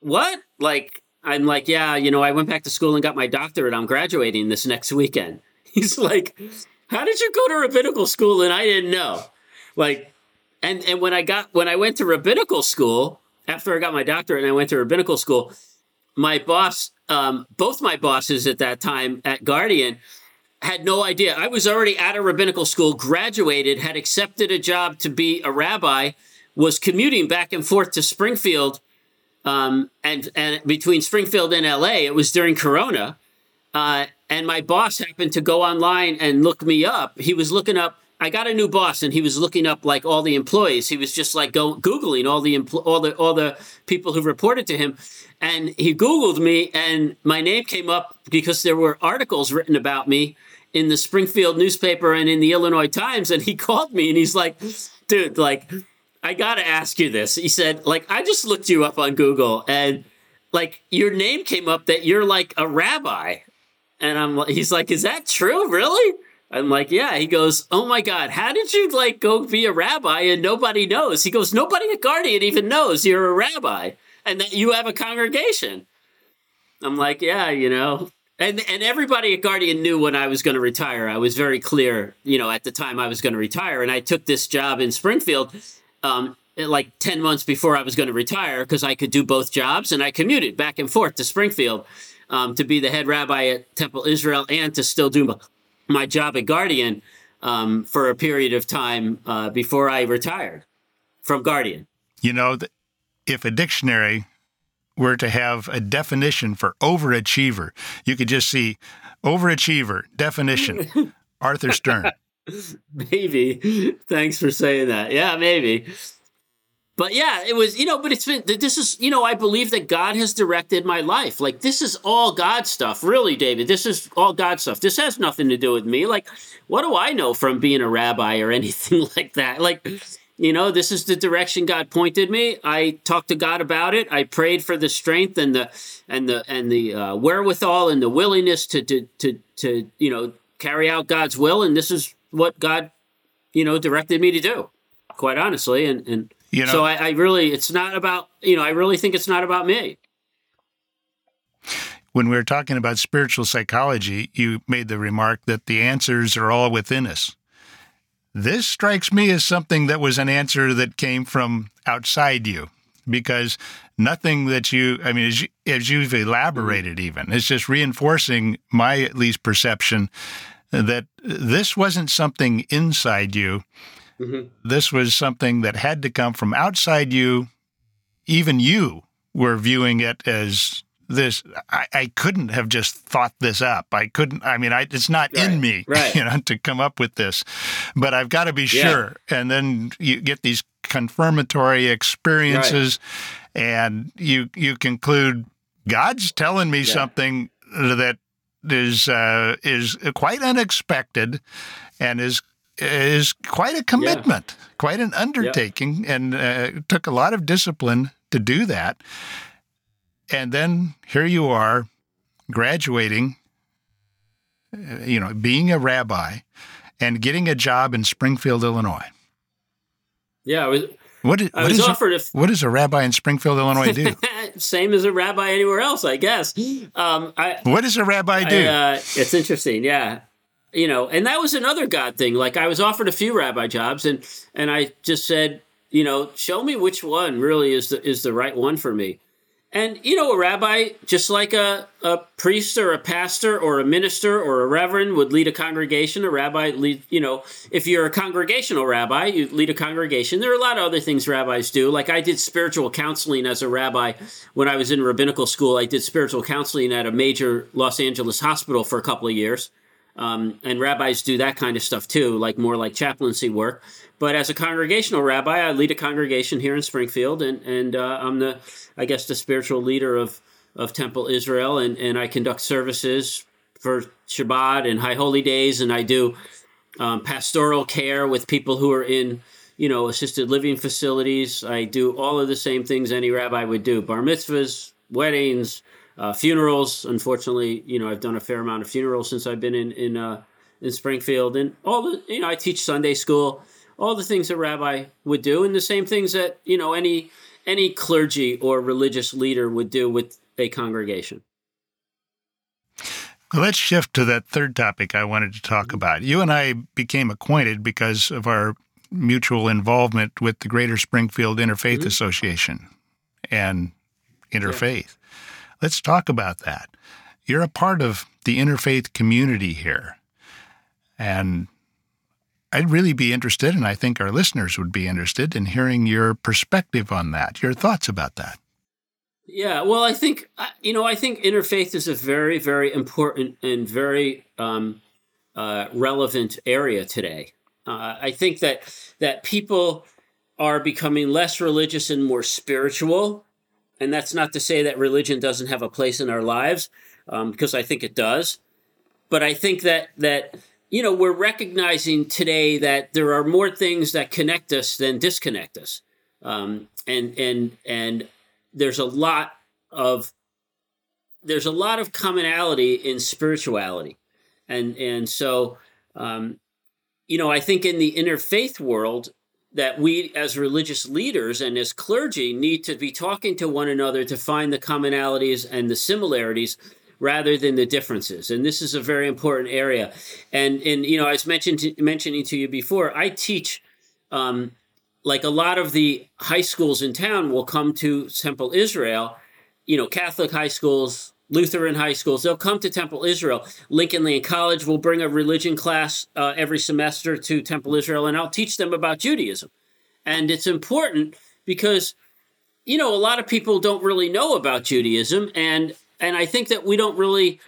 what? Like, I'm like, yeah, you know, I went back to school and got my doctorate. I'm graduating this next weekend. He's like, how did you go to rabbinical school and I didn't know? Like, and and when I got when I went to rabbinical school after I got my doctorate and I went to rabbinical school, my boss, um, both my bosses at that time at Guardian, had no idea. I was already at a rabbinical school, graduated, had accepted a job to be a rabbi, was commuting back and forth to Springfield um, and and between Springfield and LA, it was during Corona, uh, and my boss happened to go online and look me up. He was looking up I got a new boss, and he was looking up like all the employees. He was just like go googling all the empl- all the all the people who reported to him, and he googled me, and my name came up because there were articles written about me in the Springfield newspaper and in the Illinois Times, and he called me, and he's like, "Dude, like, I gotta ask you this." He said, "Like, I just looked you up on Google, and like your name came up that you're like a rabbi." And I'm he's like, "Is that true? Really?" I'm like, yeah. He goes, oh my God, how did you like go be a rabbi and nobody knows? He goes, nobody at Guardian even knows you're a rabbi and that you have a congregation. I'm like, yeah, you know. And and everybody at Guardian knew when I was going to retire. I was very clear, you know, at the time I was going to retire. And I took this job in Springfield um, like 10 months before I was going to retire because I could do both jobs. And I commuted back and forth to Springfield um, to be the head rabbi at Temple Israel and to still do my job at Guardian um, for a period of time uh, before I retired from Guardian. You know, if a dictionary were to have a definition for overachiever, you could just see overachiever definition Arthur Stern. maybe. Thanks for saying that. Yeah, maybe but yeah, it was, you know, but it's been, this is, you know, I believe that God has directed my life. Like, this is all God stuff, really, David. This is all God stuff. This has nothing to do with me. Like, what do I know from being a rabbi or anything like that? Like, you know, this is the direction God pointed me. I talked to God about it. I prayed for the strength and the, and the, and the uh, wherewithal and the willingness to, to, to, to, you know, carry out God's will. And this is what God, you know, directed me to do, quite honestly. And, and, you know, so I, I really, it's not about, you know, I really think it's not about me. When we were talking about spiritual psychology, you made the remark that the answers are all within us. This strikes me as something that was an answer that came from outside you because nothing that you, I mean, as, you, as you've elaborated, mm-hmm. even, it's just reinforcing my at least perception that this wasn't something inside you Mm-hmm. This was something that had to come from outside you. Even you were viewing it as this. I, I couldn't have just thought this up. I couldn't. I mean, I, it's not right. in me, right. you know, to come up with this. But I've got to be yeah. sure. And then you get these confirmatory experiences, right. and you you conclude God's telling me yeah. something that is uh, is quite unexpected and is is quite a commitment, yeah. quite an undertaking, yeah. and uh, took a lot of discipline to do that. And then here you are, graduating, uh, you know, being a rabbi, and getting a job in Springfield, Illinois. Yeah, I was. What, is, offered a, what does a rabbi in Springfield, Illinois do? Same as a rabbi anywhere else, I guess. Um, I, what does a rabbi do? I, uh, it's interesting. Yeah, you know, and that was another God thing. Like I was offered a few rabbi jobs, and and I just said, you know, show me which one really is the is the right one for me. And you know, a rabbi, just like a, a priest or a pastor or a minister or a reverend would lead a congregation, a rabbi lead, you know, if you're a congregational rabbi, you lead a congregation. There are a lot of other things rabbis do. Like I did spiritual counseling as a rabbi when I was in rabbinical school. I did spiritual counseling at a major Los Angeles hospital for a couple of years. Um, and rabbis do that kind of stuff too, like more like chaplaincy work. But as a congregational rabbi, I lead a congregation here in Springfield, and and uh, I'm the, I guess, the spiritual leader of of Temple Israel, and and I conduct services for Shabbat and High Holy Days, and I do um, pastoral care with people who are in you know assisted living facilities. I do all of the same things any rabbi would do: bar mitzvahs, weddings, uh, funerals, unfortunately, you know, I've done a fair amount of funerals since I've been in in uh, in Springfield, and all the you know, I teach Sunday school, all the things a rabbi would do, and the same things that you know any any clergy or religious leader would do with a congregation. Let's shift to that third topic I wanted to talk about. You and I became acquainted because of our mutual involvement with the Greater Springfield Interfaith mm-hmm. Association and Interfaith. Let's talk about that. You're a part of the interfaith community here. And I'd really be interested, and I think our listeners would be interested in hearing your perspective on that, your thoughts about that. Yeah, well, I think, uh, you know, I think interfaith is a very, very important and very um, uh, relevant area today. Uh, I think that that people are becoming less religious and more spiritual, and that's not to say that religion doesn't have a place in our lives, um, because I think it does. But I think that that you know we're recognizing today that there are more things that connect us than disconnect us, um, and and and there's a lot of there's a lot of commonality in spirituality, and and so um, you know I think in the interfaith world that we as religious leaders and as clergy need to be talking to one another to find the commonalities and the similarities rather than the differences. And this is a very important area. And and you know i was mentioned mentioning to you before i teach um, like a lot of the high schools in town will come to temple israel you know catholic high schools Lutheran high schools. They'll come to Temple Israel. Lincoln Land College will bring a religion class uh, every semester to Temple Israel, and I'll teach them about Judaism. And it's important because, you know, a lot of people don't really know about Judaism, and and I think that we don't really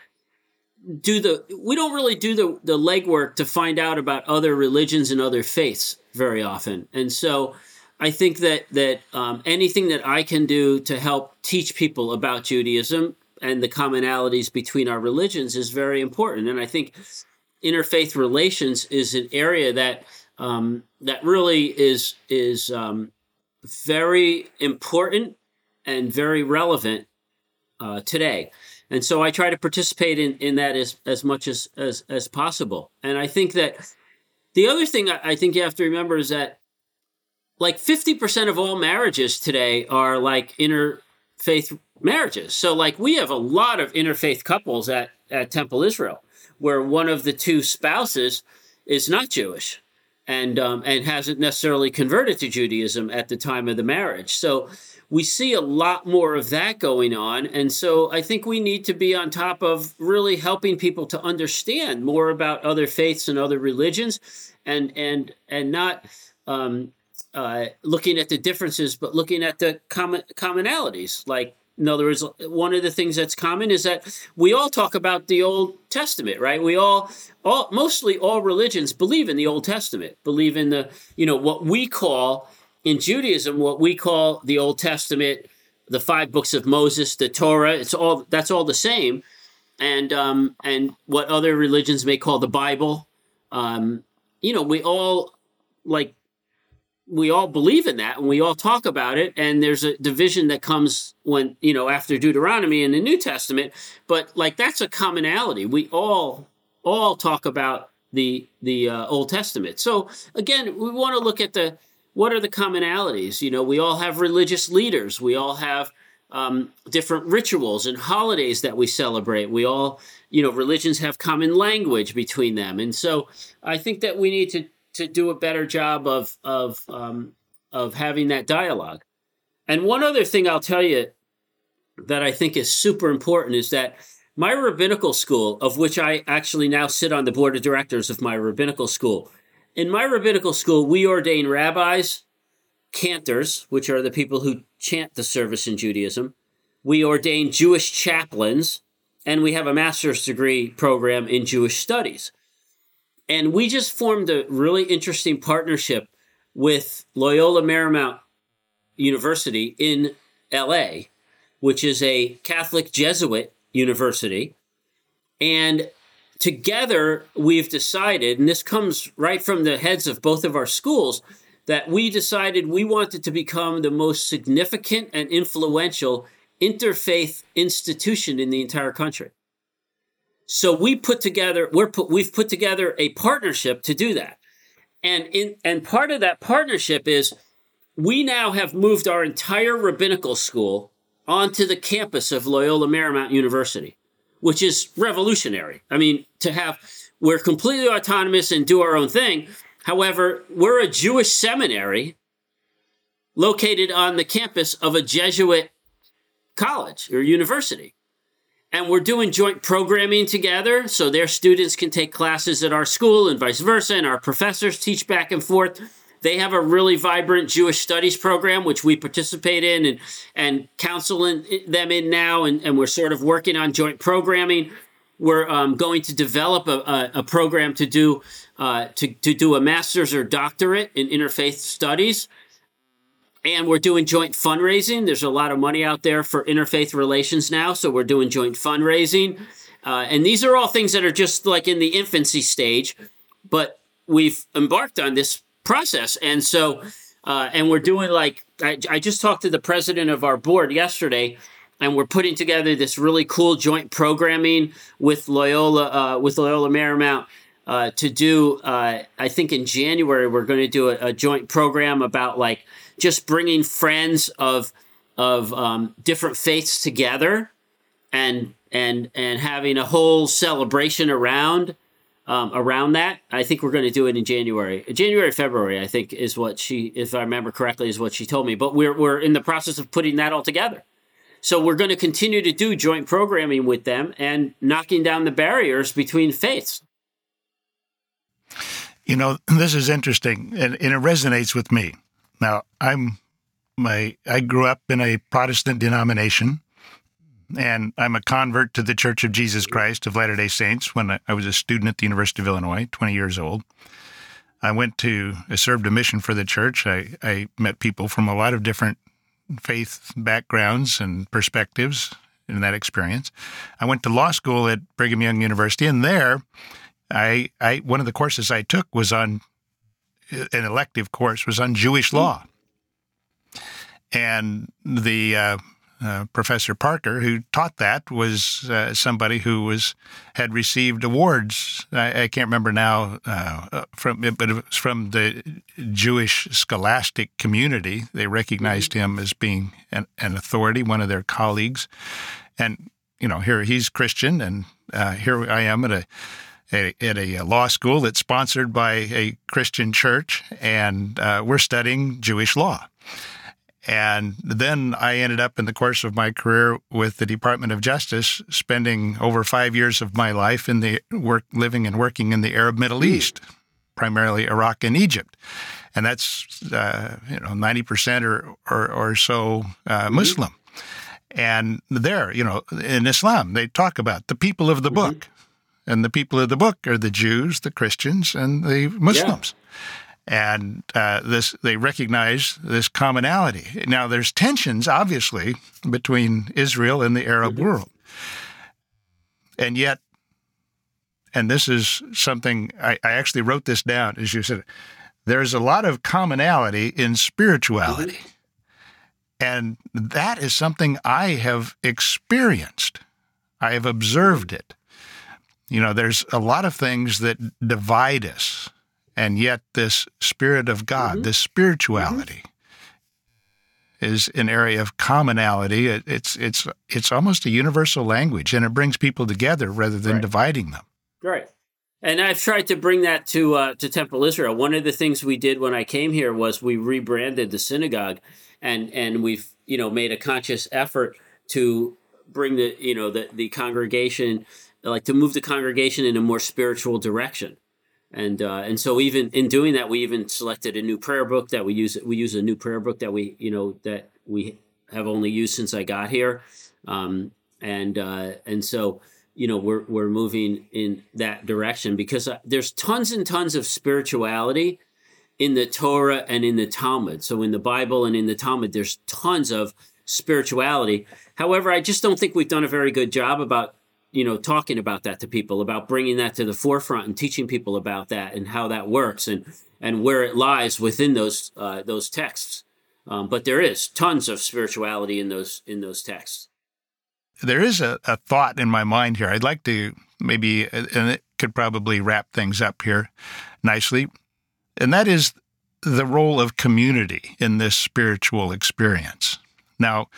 do the we don't really do the the legwork to find out about other religions and other faiths very often. And so I think that that um, anything that I can do to help teach people about Judaism and the commonalities between our religions is very important. And I think interfaith relations is an area that um, that really is is um, very important and very relevant uh, today. And so I try to participate in, in that as, as much as, as, as possible. And I think that the other thing I think you have to remember is that like 50% of all marriages today are like interfaith marriages. So, like, we have a lot of interfaith couples at, at Temple Israel where one of the two spouses is not Jewish and um, and hasn't necessarily converted to Judaism at the time of the marriage. So we see a lot more of that going on, and so I think we need to be on top of really helping people to understand more about other faiths and other religions, and and and not. Um, uh, looking at the differences, but looking at the common commonalities, like in other words, one of the things that's common is that we all talk about the Old Testament, right? We all, all, mostly all religions believe in the Old Testament, believe in the, you know, what we call in Judaism, what we call the Old Testament, the five books of Moses, the Torah. It's all that's all the same, and um, and what other religions may call the Bible. Um, you know, we all like we all believe in that and we all talk about it and there's a division that comes when you know after deuteronomy in the new testament but like that's a commonality. We all all talk about the the uh, old testament. So again we want to look at the what are the commonalities? You know we all have religious leaders. We all have um, different rituals and holidays that we celebrate. We all you know religions have common language between them. And so i think that we need to to do a better job of of um, of having that dialogue. And one other thing I'll tell you that I think is super important is that my rabbinical school, of which I actually now sit on the board of directors of my rabbinical school, in my rabbinical school, we ordain rabbis, cantors, which are the people who chant the service in Judaism. We ordain Jewish chaplains, and we have a master's degree program in Jewish studies. And we just formed a really interesting partnership with Loyola Marymount University in LA, which is a Catholic Jesuit university. And together we've decided, and this comes right from the heads of both of our schools, that we decided we wanted to become the most significant and influential interfaith institution in the entire country. So we put together we're put we've put together a partnership to do that. And in and part of that partnership is we now have moved our entire rabbinical school onto the campus of Loyola Marymount University, which is revolutionary. I mean, to have we're completely autonomous and do our own thing. However, we're a Jewish seminary located on the campus of a Jesuit college or university and we're doing joint programming together so their students can take classes at our school and vice versa and our professors teach back and forth. They have a really vibrant jewish studies program which we participate in and, and counseling them in now and, and we're sort of working on joint programming. We're um, going to develop a, a, a program to do uh, to, to do a master's or doctorate in interfaith studies and we're doing joint fundraising there's a lot of money out there for interfaith relations now so we're doing joint fundraising uh, and these are all things that are just like in the infancy stage but we've embarked on this process and so uh, and we're doing like I, I just talked to the president of our board yesterday and we're putting together this really cool joint programming with Loyola uh, with Loyola Marymount uh, to do. Uh, I think in January we're going to do a, a, joint program about like just bringing friends of of um, different faiths together and and and having a whole celebration around um, around that. I think we're going to do it in January, January, February. I think is what she, if I remember correctly, is what she told me. But we're we're in the process of putting that all together. So we're going to continue to do joint programming with them and knocking down the barriers between faiths. You know, this is interesting and, and it resonates with me. Now, I'm my I grew up in a Protestant denomination and I'm a convert to the Church of Jesus Christ of Latter-day Saints when I was a student at the University of Illinois, 20 years old. I went to I served a mission for the church. I, I met people from a lot of different faith backgrounds and perspectives in that experience. I went to law school at Brigham Young University, and there, I, I one of the courses I took was on an elective course was on Jewish law, and the uh, uh, Professor Parker, who taught that, was uh, somebody who was had received awards. I, I can't remember now uh, from, but it was from the Jewish scholastic community. They recognized him as being an, an authority, one of their colleagues, and you know, here he's Christian, and uh, here I am at a at a law school that's sponsored by a Christian church, and uh, we're studying Jewish law. And then I ended up in the course of my career with the Department of Justice, spending over five years of my life in the work, living and working in the Arab Middle hmm. East, primarily Iraq and Egypt. And that's, uh, you know, 90% or, or, or so uh, mm-hmm. Muslim. And there, you know, in Islam, they talk about the people of the mm-hmm. book. And the people of the book are the Jews, the Christians, and the Muslims. Yeah and uh, this they recognize this commonality. Now, there's tensions, obviously, between Israel and the Arab mm-hmm. world, and yet, and this is something I, I, actually wrote this down, as you said. There's a lot of commonality in spirituality, mm-hmm. and that is something I have experienced. I have observed it. You know, there's a lot of things that divide us and yet, this Spirit of God, mm-hmm. this spirituality, mm-hmm. is an area of commonality. It, it's it's it's almost a universal language, and it brings people together rather than right. dividing them. Right. And I've tried to bring that to uh, to Temple Israel. One of the things we did when I came here was we rebranded the synagogue, and and we've you know made a conscious effort to bring the you know the the congregation like to move the congregation in a more spiritual direction and uh, and so even in doing that, we even selected a new prayer book that we use. We use a new prayer book that we you know that we have only used since I got here, um, and uh, and so you know we're we're moving in that direction because uh, there's tons and tons of spirituality in the Torah and in the Talmud. So in the Bible and in the Talmud, there's tons of spirituality. However, I just don't think we've done a very good job about you know talking about that to people about bringing that to the forefront and teaching people about that and how that works and and where it lies within those uh, those texts. Um, but there is tons of spirituality in those in those texts. There is a, a thought in my mind here. I'd like to maybe and it could probably wrap things up here nicely. And that is the role of community in this spiritual experience. Now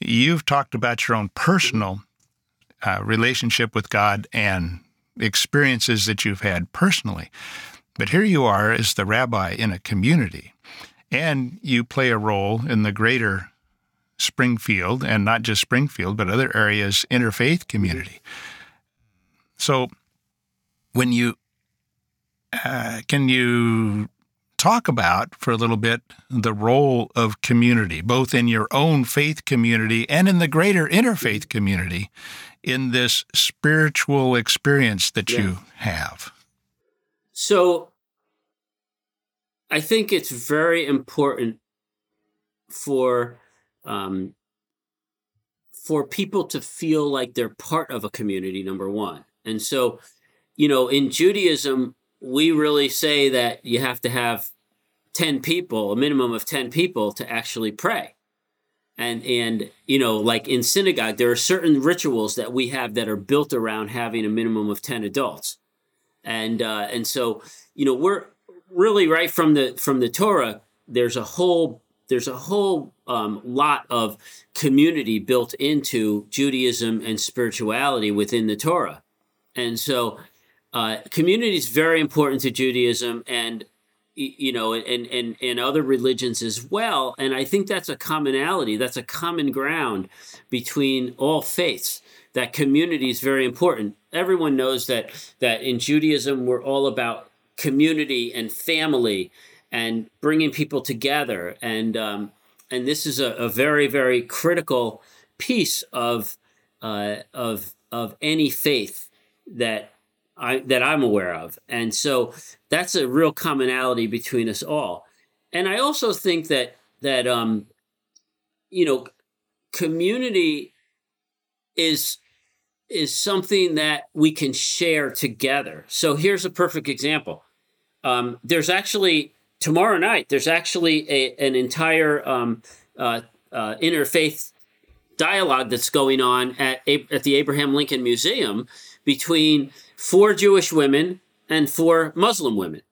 you've talked about your own personal uh, relationship with God and experiences that you've had personally. But here you are as the rabbi in a community, and you play a role in the greater Springfield, and not just Springfield, but other areas, interfaith community. So, when you uh, can you talk about for a little bit the role of community, both in your own faith community and in the greater interfaith community, in this spiritual experience that yeah. you have. So, I think it's very important for um, for people to feel like they're part of a community. Number one, and so you know, in Judaism, we really say that you have to have 10 people, a minimum of 10 people to actually pray. And and you know, like in synagogue, there are certain rituals that we have that are built around having a minimum of 10 adults. And uh, and so, you know, we're really right from the from the Torah, there's a whole there's a whole um, lot of community built into Judaism and spirituality within the Torah. And so uh, community is very important to Judaism and you know and, and and other religions as well. And i think that's a commonality that's a common ground between all faiths that community is very important. Everyone knows that that in judaism we're all about community and family and bringing people together. And um, and this is a, a very very critical piece of uh, of of any faith that I, that I'm aware of. And so that's a real commonality between us all. And I also think that that um, you know, community is is something that we can share together. So here's a perfect example. Um, there's actually tomorrow night. There's actually a, an entire um, uh, uh, interfaith dialogue that's going on at at the Abraham Lincoln Museum between four Jewish women and four Muslim women.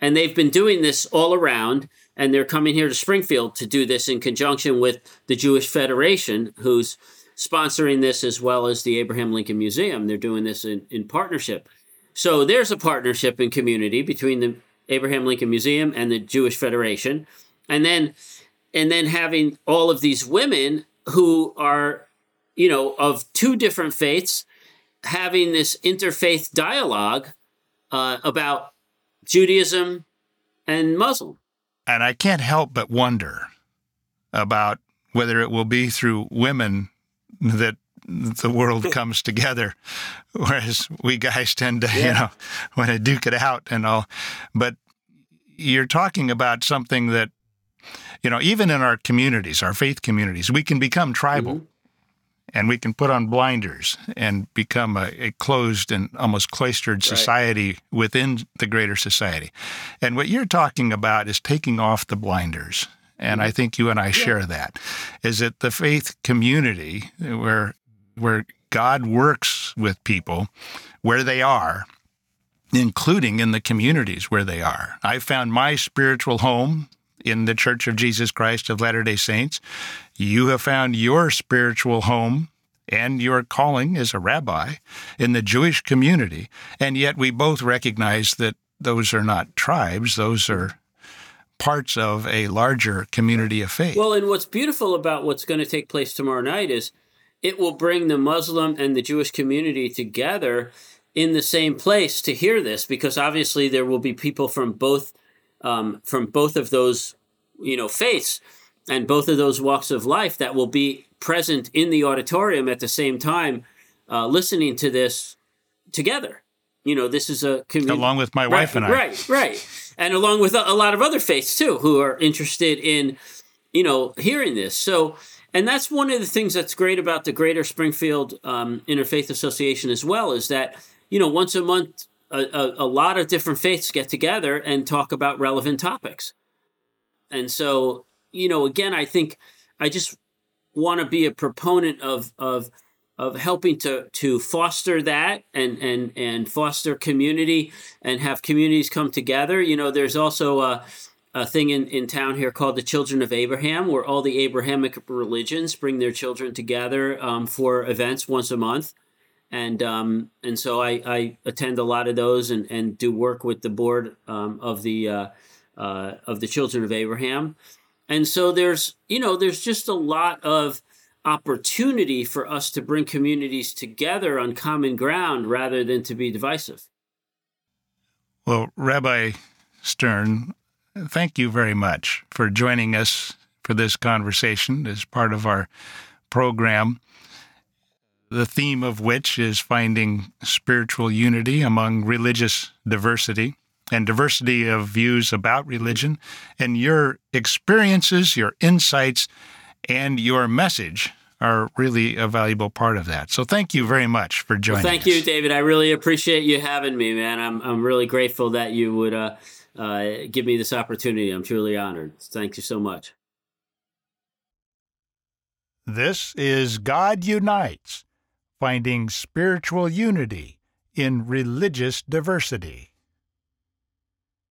And they've been doing this all around, and they're coming here to Springfield to do this in conjunction with the Jewish Federation, who's sponsoring this as well as the Abraham Lincoln Museum. They're doing this in, in partnership. So there's a partnership in community between the Abraham Lincoln Museum and the Jewish Federation. And then and then having all of these women who are, you know, of two different faiths having this interfaith dialogue uh, about Judaism and Muslim. And I can't help but wonder about whether it will be through women that the world comes together, whereas we guys tend to, yeah. you know, want to duke it out and all. But you're talking about something that, you know, even in our communities, our faith communities, we can become tribal. Mm-hmm and we can put on blinders and become a, a closed and almost cloistered society right. within the greater society. And what you're talking about is taking off the blinders. And I mm-hmm. think you and I yeah. share that. Is that the faith community where where God works with people where they are, including in the communities where they are. I found my spiritual home in the Church of Jesus Christ of Latter day Saints. You have found your spiritual home and your calling as a rabbi in the Jewish community, and yet we both recognize that those are not tribes, those are parts of a larger community of faith. Well, and what's beautiful about what's going to take place tomorrow night is it will bring the Muslim and the Jewish community together in the same place to hear this because obviously there will be people from both um, from both of those you know faiths and both of those walks of life that will be present in the auditorium at the same time uh, listening to this together. You know this is a community along with my wife right, and i. Right right. And along with a, a lot of other faiths too who are interested in you know hearing this. So and that's one of the things that's great about the greater springfield um, interfaith association as well is that you know once a month a, a lot of different faiths get together and talk about relevant topics and so, you know, again, I think I just want to be a proponent of of of helping to to foster that and and and foster community and have communities come together. You know, there's also a a thing in, in town here called the Children of Abraham, where all the Abrahamic religions bring their children together um, for events once a month. And um, and so I, I attend a lot of those and, and do work with the board um, of the uh, uh, of the children of Abraham. And so there's, you know, there's just a lot of opportunity for us to bring communities together on common ground rather than to be divisive. Well, Rabbi Stern, thank you very much for joining us for this conversation as part of our program, the theme of which is finding spiritual unity among religious diversity and diversity of views about religion. And your experiences, your insights, and your message are really a valuable part of that. So thank you very much for joining. Well, thank us. you, David. I really appreciate you having me, man. I'm I'm really grateful that you would uh, uh, give me this opportunity. I'm truly honored. Thank you so much. This is God Unites, finding spiritual unity in religious diversity.